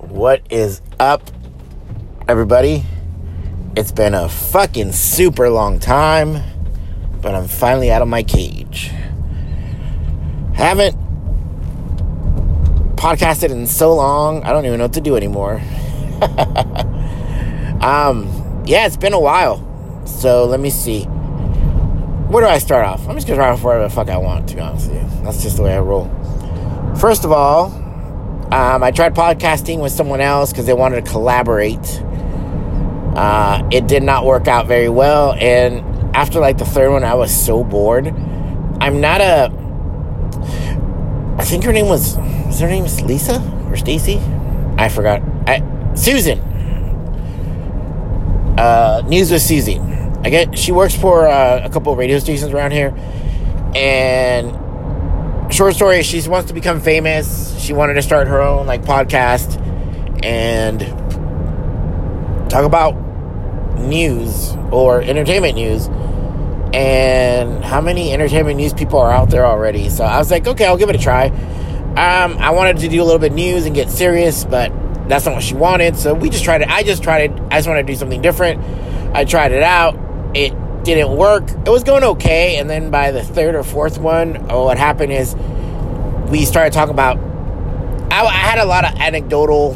What is up, everybody? It's been a fucking super long time, but I'm finally out of my cage. Haven't podcasted in so long, I don't even know what to do anymore. um, yeah, it's been a while. So let me see. Where do I start off? I'm just gonna start off wherever the fuck I want, to be honest with you. That's just the way I roll. First of all, um, I tried podcasting with someone else because they wanted to collaborate. Uh, it did not work out very well, and after like the third one, I was so bored. I'm not a. I think her name was. Is her name Lisa or Stacy? I forgot. I, Susan. Uh, News with Susie. I get she works for uh, a couple of radio stations around here, and short story, she wants to become famous. She wanted to start her own like podcast and talk about news or entertainment news. And how many entertainment news people are out there already? So I was like, okay, I'll give it a try. Um, I wanted to do a little bit news and get serious, but that's not what she wanted. So we just tried it. I just tried it. I just wanted to do something different. I tried it out it didn't work. It was going okay, and then by the third or fourth one, oh, what happened is we started talking about. I, I had a lot of anecdotal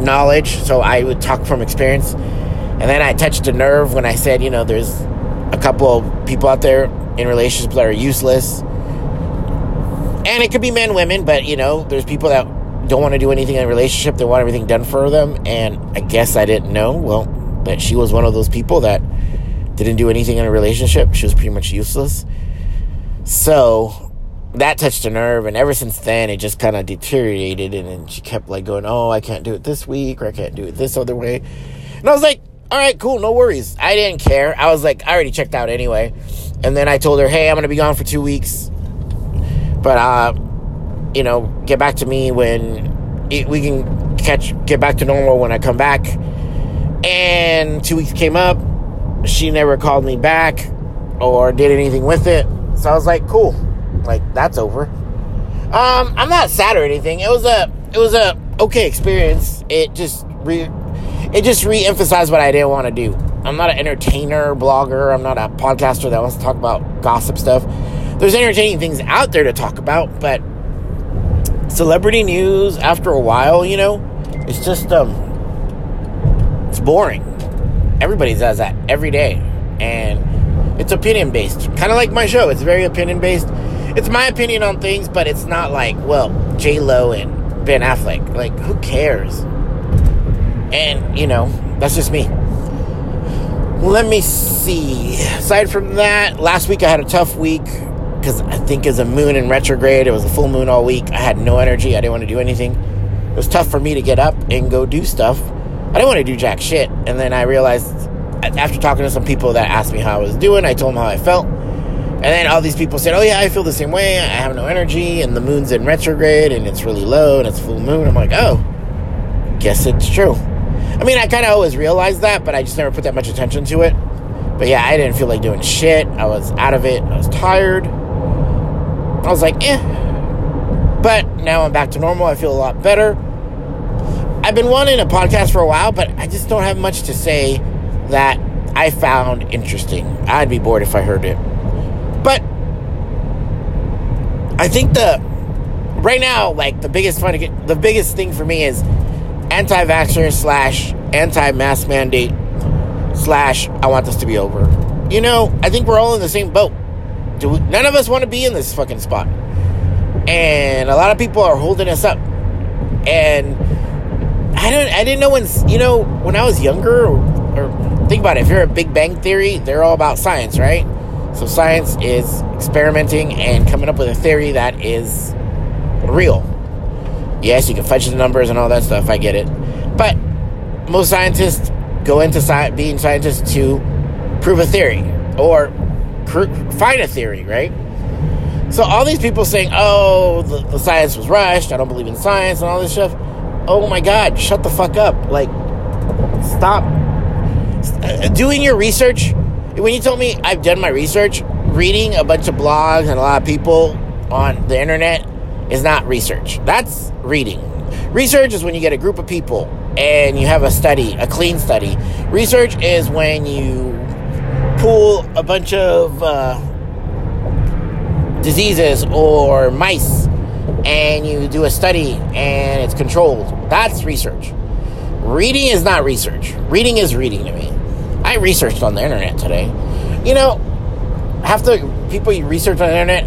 knowledge, so I would talk from experience, and then I touched a nerve when I said, you know, there's a couple of people out there in relationships that are useless, and it could be men, women, but you know, there's people that don't want to do anything in a relationship; they want everything done for them, and I guess I didn't know. Well, that she was one of those people that didn't do anything in a relationship. She was pretty much useless. So that touched a nerve, and ever since then, it just kind of deteriorated. And then she kept like going, "Oh, I can't do it this week, or I can't do it this other way." And I was like, "All right, cool, no worries." I didn't care. I was like, I already checked out anyway. And then I told her, "Hey, I'm gonna be gone for two weeks, but uh, you know, get back to me when we can catch get back to normal when I come back." And two weeks came up she never called me back or did anything with it. So I was like, cool. Like that's over. Um, I'm not sad or anything. It was a it was a okay experience. It just re it just re-emphasized what I didn't want to do. I'm not an entertainer, blogger. I'm not a podcaster that wants to talk about gossip stuff. There's entertaining things out there to talk about, but celebrity news after a while, you know, it's just um it's boring everybody does that every day. And it's opinion based. Kind of like my show. It's very opinion based. It's my opinion on things, but it's not like, well, J Lo and Ben Affleck. Like, who cares? And, you know, that's just me. Let me see. Aside from that, last week I had a tough week because I think it's a moon in retrograde. It was a full moon all week. I had no energy. I didn't want to do anything. It was tough for me to get up and go do stuff. I didn't want to do jack shit. And then I realized after talking to some people that asked me how I was doing, I told them how I felt. And then all these people said, Oh, yeah, I feel the same way. I have no energy, and the moon's in retrograde, and it's really low, and it's full moon. I'm like, Oh, guess it's true. I mean, I kind of always realized that, but I just never put that much attention to it. But yeah, I didn't feel like doing shit. I was out of it. I was tired. I was like, eh. But now I'm back to normal. I feel a lot better. I've been wanting a podcast for a while, but I just don't have much to say that I found interesting. I'd be bored if I heard it. But I think the right now, like the biggest fun, the biggest thing for me is anti-vaxxer slash anti-mask mandate slash I want this to be over. You know, I think we're all in the same boat. Do we, none of us want to be in this fucking spot, and a lot of people are holding us up. And I don't, I didn't know when, you know, when I was younger, or, or think about it. If you're a Big Bang Theory, they're all about science, right? So science is experimenting and coming up with a theory that is real. Yes, you can fudge the numbers and all that stuff. I get it, but most scientists go into sci- being scientists to prove a theory or cr- find a theory, right? So all these people saying, "Oh, the, the science was rushed. I don't believe in science and all this stuff." Oh my God! Shut the fuck up! Like, stop uh, doing your research. When you told me I've done my research, reading a bunch of blogs and a lot of people on the internet is not research. That's reading. Research is when you get a group of people and you have a study, a clean study. Research is when you pull a bunch of uh, diseases or mice and you do a study and it's controlled. That's research. Reading is not research. Reading is reading to me. I researched on the internet today. You know, half the people you research on the internet,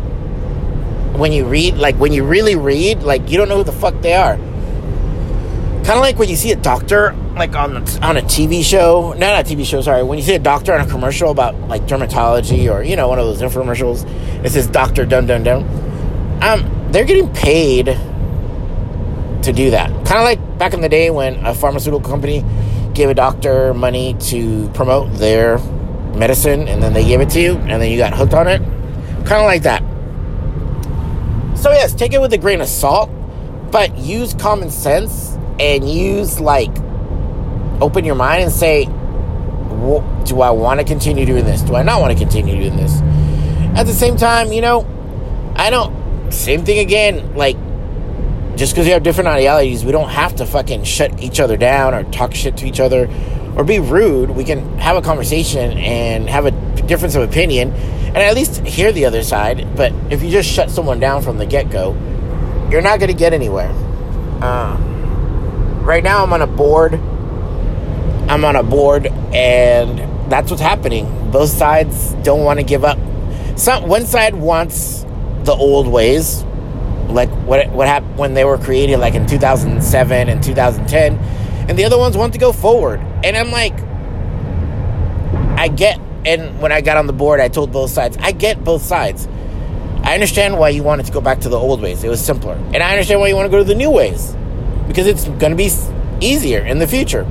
when you read, like when you really read, like you don't know who the fuck they are. Kind of like when you see a doctor, like on on a TV show, no, not a TV show. Sorry, when you see a doctor on a commercial about like dermatology or you know one of those infomercials, it says Doctor Dun Dun Dun. Um, they're getting paid to do that. Kind of like back in the day when a pharmaceutical company gave a doctor money to promote their medicine and then they gave it to you and then you got hooked on it. Kind of like that. So, yes, take it with a grain of salt, but use common sense and use like open your mind and say, do I want to continue doing this? Do I not want to continue doing this? At the same time, you know, I don't, same thing again, like, just because we have different ideologies, we don't have to fucking shut each other down or talk shit to each other or be rude. We can have a conversation and have a difference of opinion and at least hear the other side. But if you just shut someone down from the get go, you're not going to get anywhere. Uh, right now, I'm on a board. I'm on a board, and that's what's happening. Both sides don't want to give up. Some one side wants the old ways, like what what happened when they were created, like in 2007 and 2010, and the other ones want to go forward. And I'm like, I get. And when I got on the board, I told both sides, I get both sides. I understand why you wanted to go back to the old ways. It was simpler. And I understand why you want to go to the new ways because it's going to be easier in the future.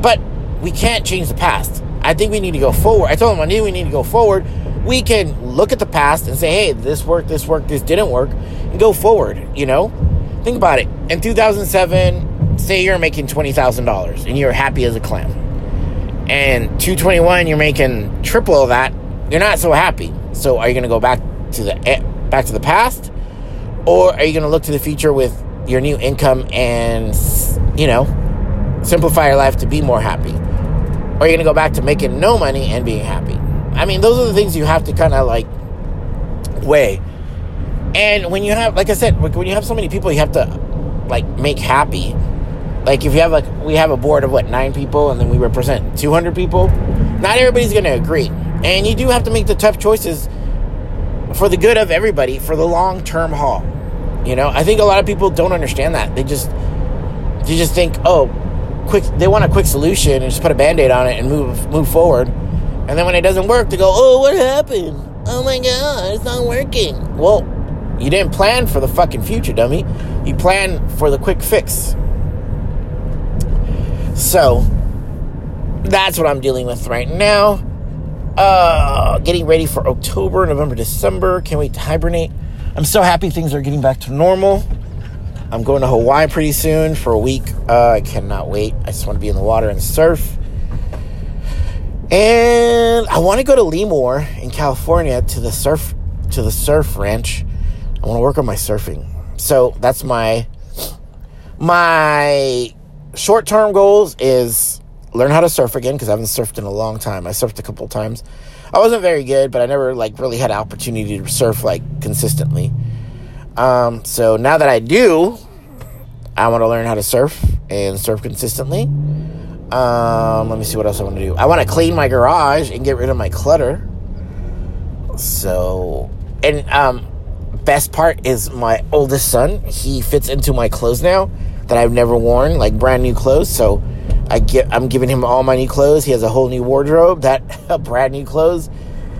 But we can't change the past. I think we need to go forward. I told them I knew we need to go forward. We can look at the past and say, hey, this worked, this worked, this didn't work, and go forward, you know? Think about it. In 2007, say you're making $20,000 and you're happy as a clam. And 221, you're making triple that. You're not so happy. So are you going to go back to the eh, back to the past, or are you going to look to the future with your new income and you know simplify your life to be more happy? Or are you going to go back to making no money and being happy? I mean, those are the things you have to kind of like weigh. And when you have, like I said, when you have so many people, you have to like make happy. Like if you have like we have a board of what nine people, and then we represent two hundred people. Not everybody's going to agree, and you do have to make the tough choices for the good of everybody for the long term haul. You know, I think a lot of people don't understand that. They just they just think, oh, quick. They want a quick solution and just put a band aid on it and move move forward. And then when it doesn't work, they go, oh, what happened? Oh my god, it's not working. Well, you didn't plan for the fucking future, dummy. You plan for the quick fix. So that's what I'm dealing with right now. Uh, getting ready for October, November, December. Can't wait to hibernate. I'm so happy things are getting back to normal. I'm going to Hawaii pretty soon for a week. Uh, I cannot wait. I just want to be in the water and surf. And I want to go to Lemoore in California to the surf to the surf ranch. I want to work on my surfing. So that's my my short term goals is learn how to surf again because I haven't surfed in a long time. I surfed a couple times. I wasn't very good, but I never like really had an opportunity to surf like consistently. Um, so now that I do, I want to learn how to surf and surf consistently. Um, let me see what else I want to do. I want to clean my garage and get rid of my clutter. So, and um, best part is my oldest son. He fits into my clothes now that I've never worn, like brand new clothes. So I get I'm giving him all my new clothes. He has a whole new wardrobe, that brand new clothes,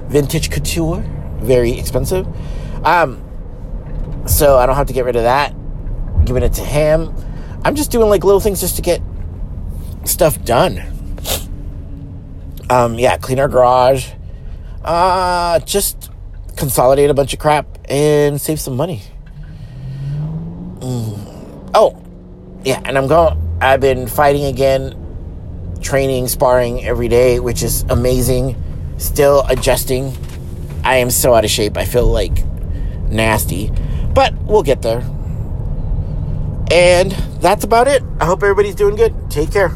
vintage couture, very expensive. Um, so I don't have to get rid of that. Giving it to him. I'm just doing like little things just to get stuff done. Um, yeah, clean our garage. Uh, just consolidate a bunch of crap and save some money. Mm. Oh, yeah, and I'm going. I've been fighting again, training, sparring every day, which is amazing. Still adjusting. I am so out of shape. I feel like nasty, but we'll get there. And that's about it. I hope everybody's doing good. Take care.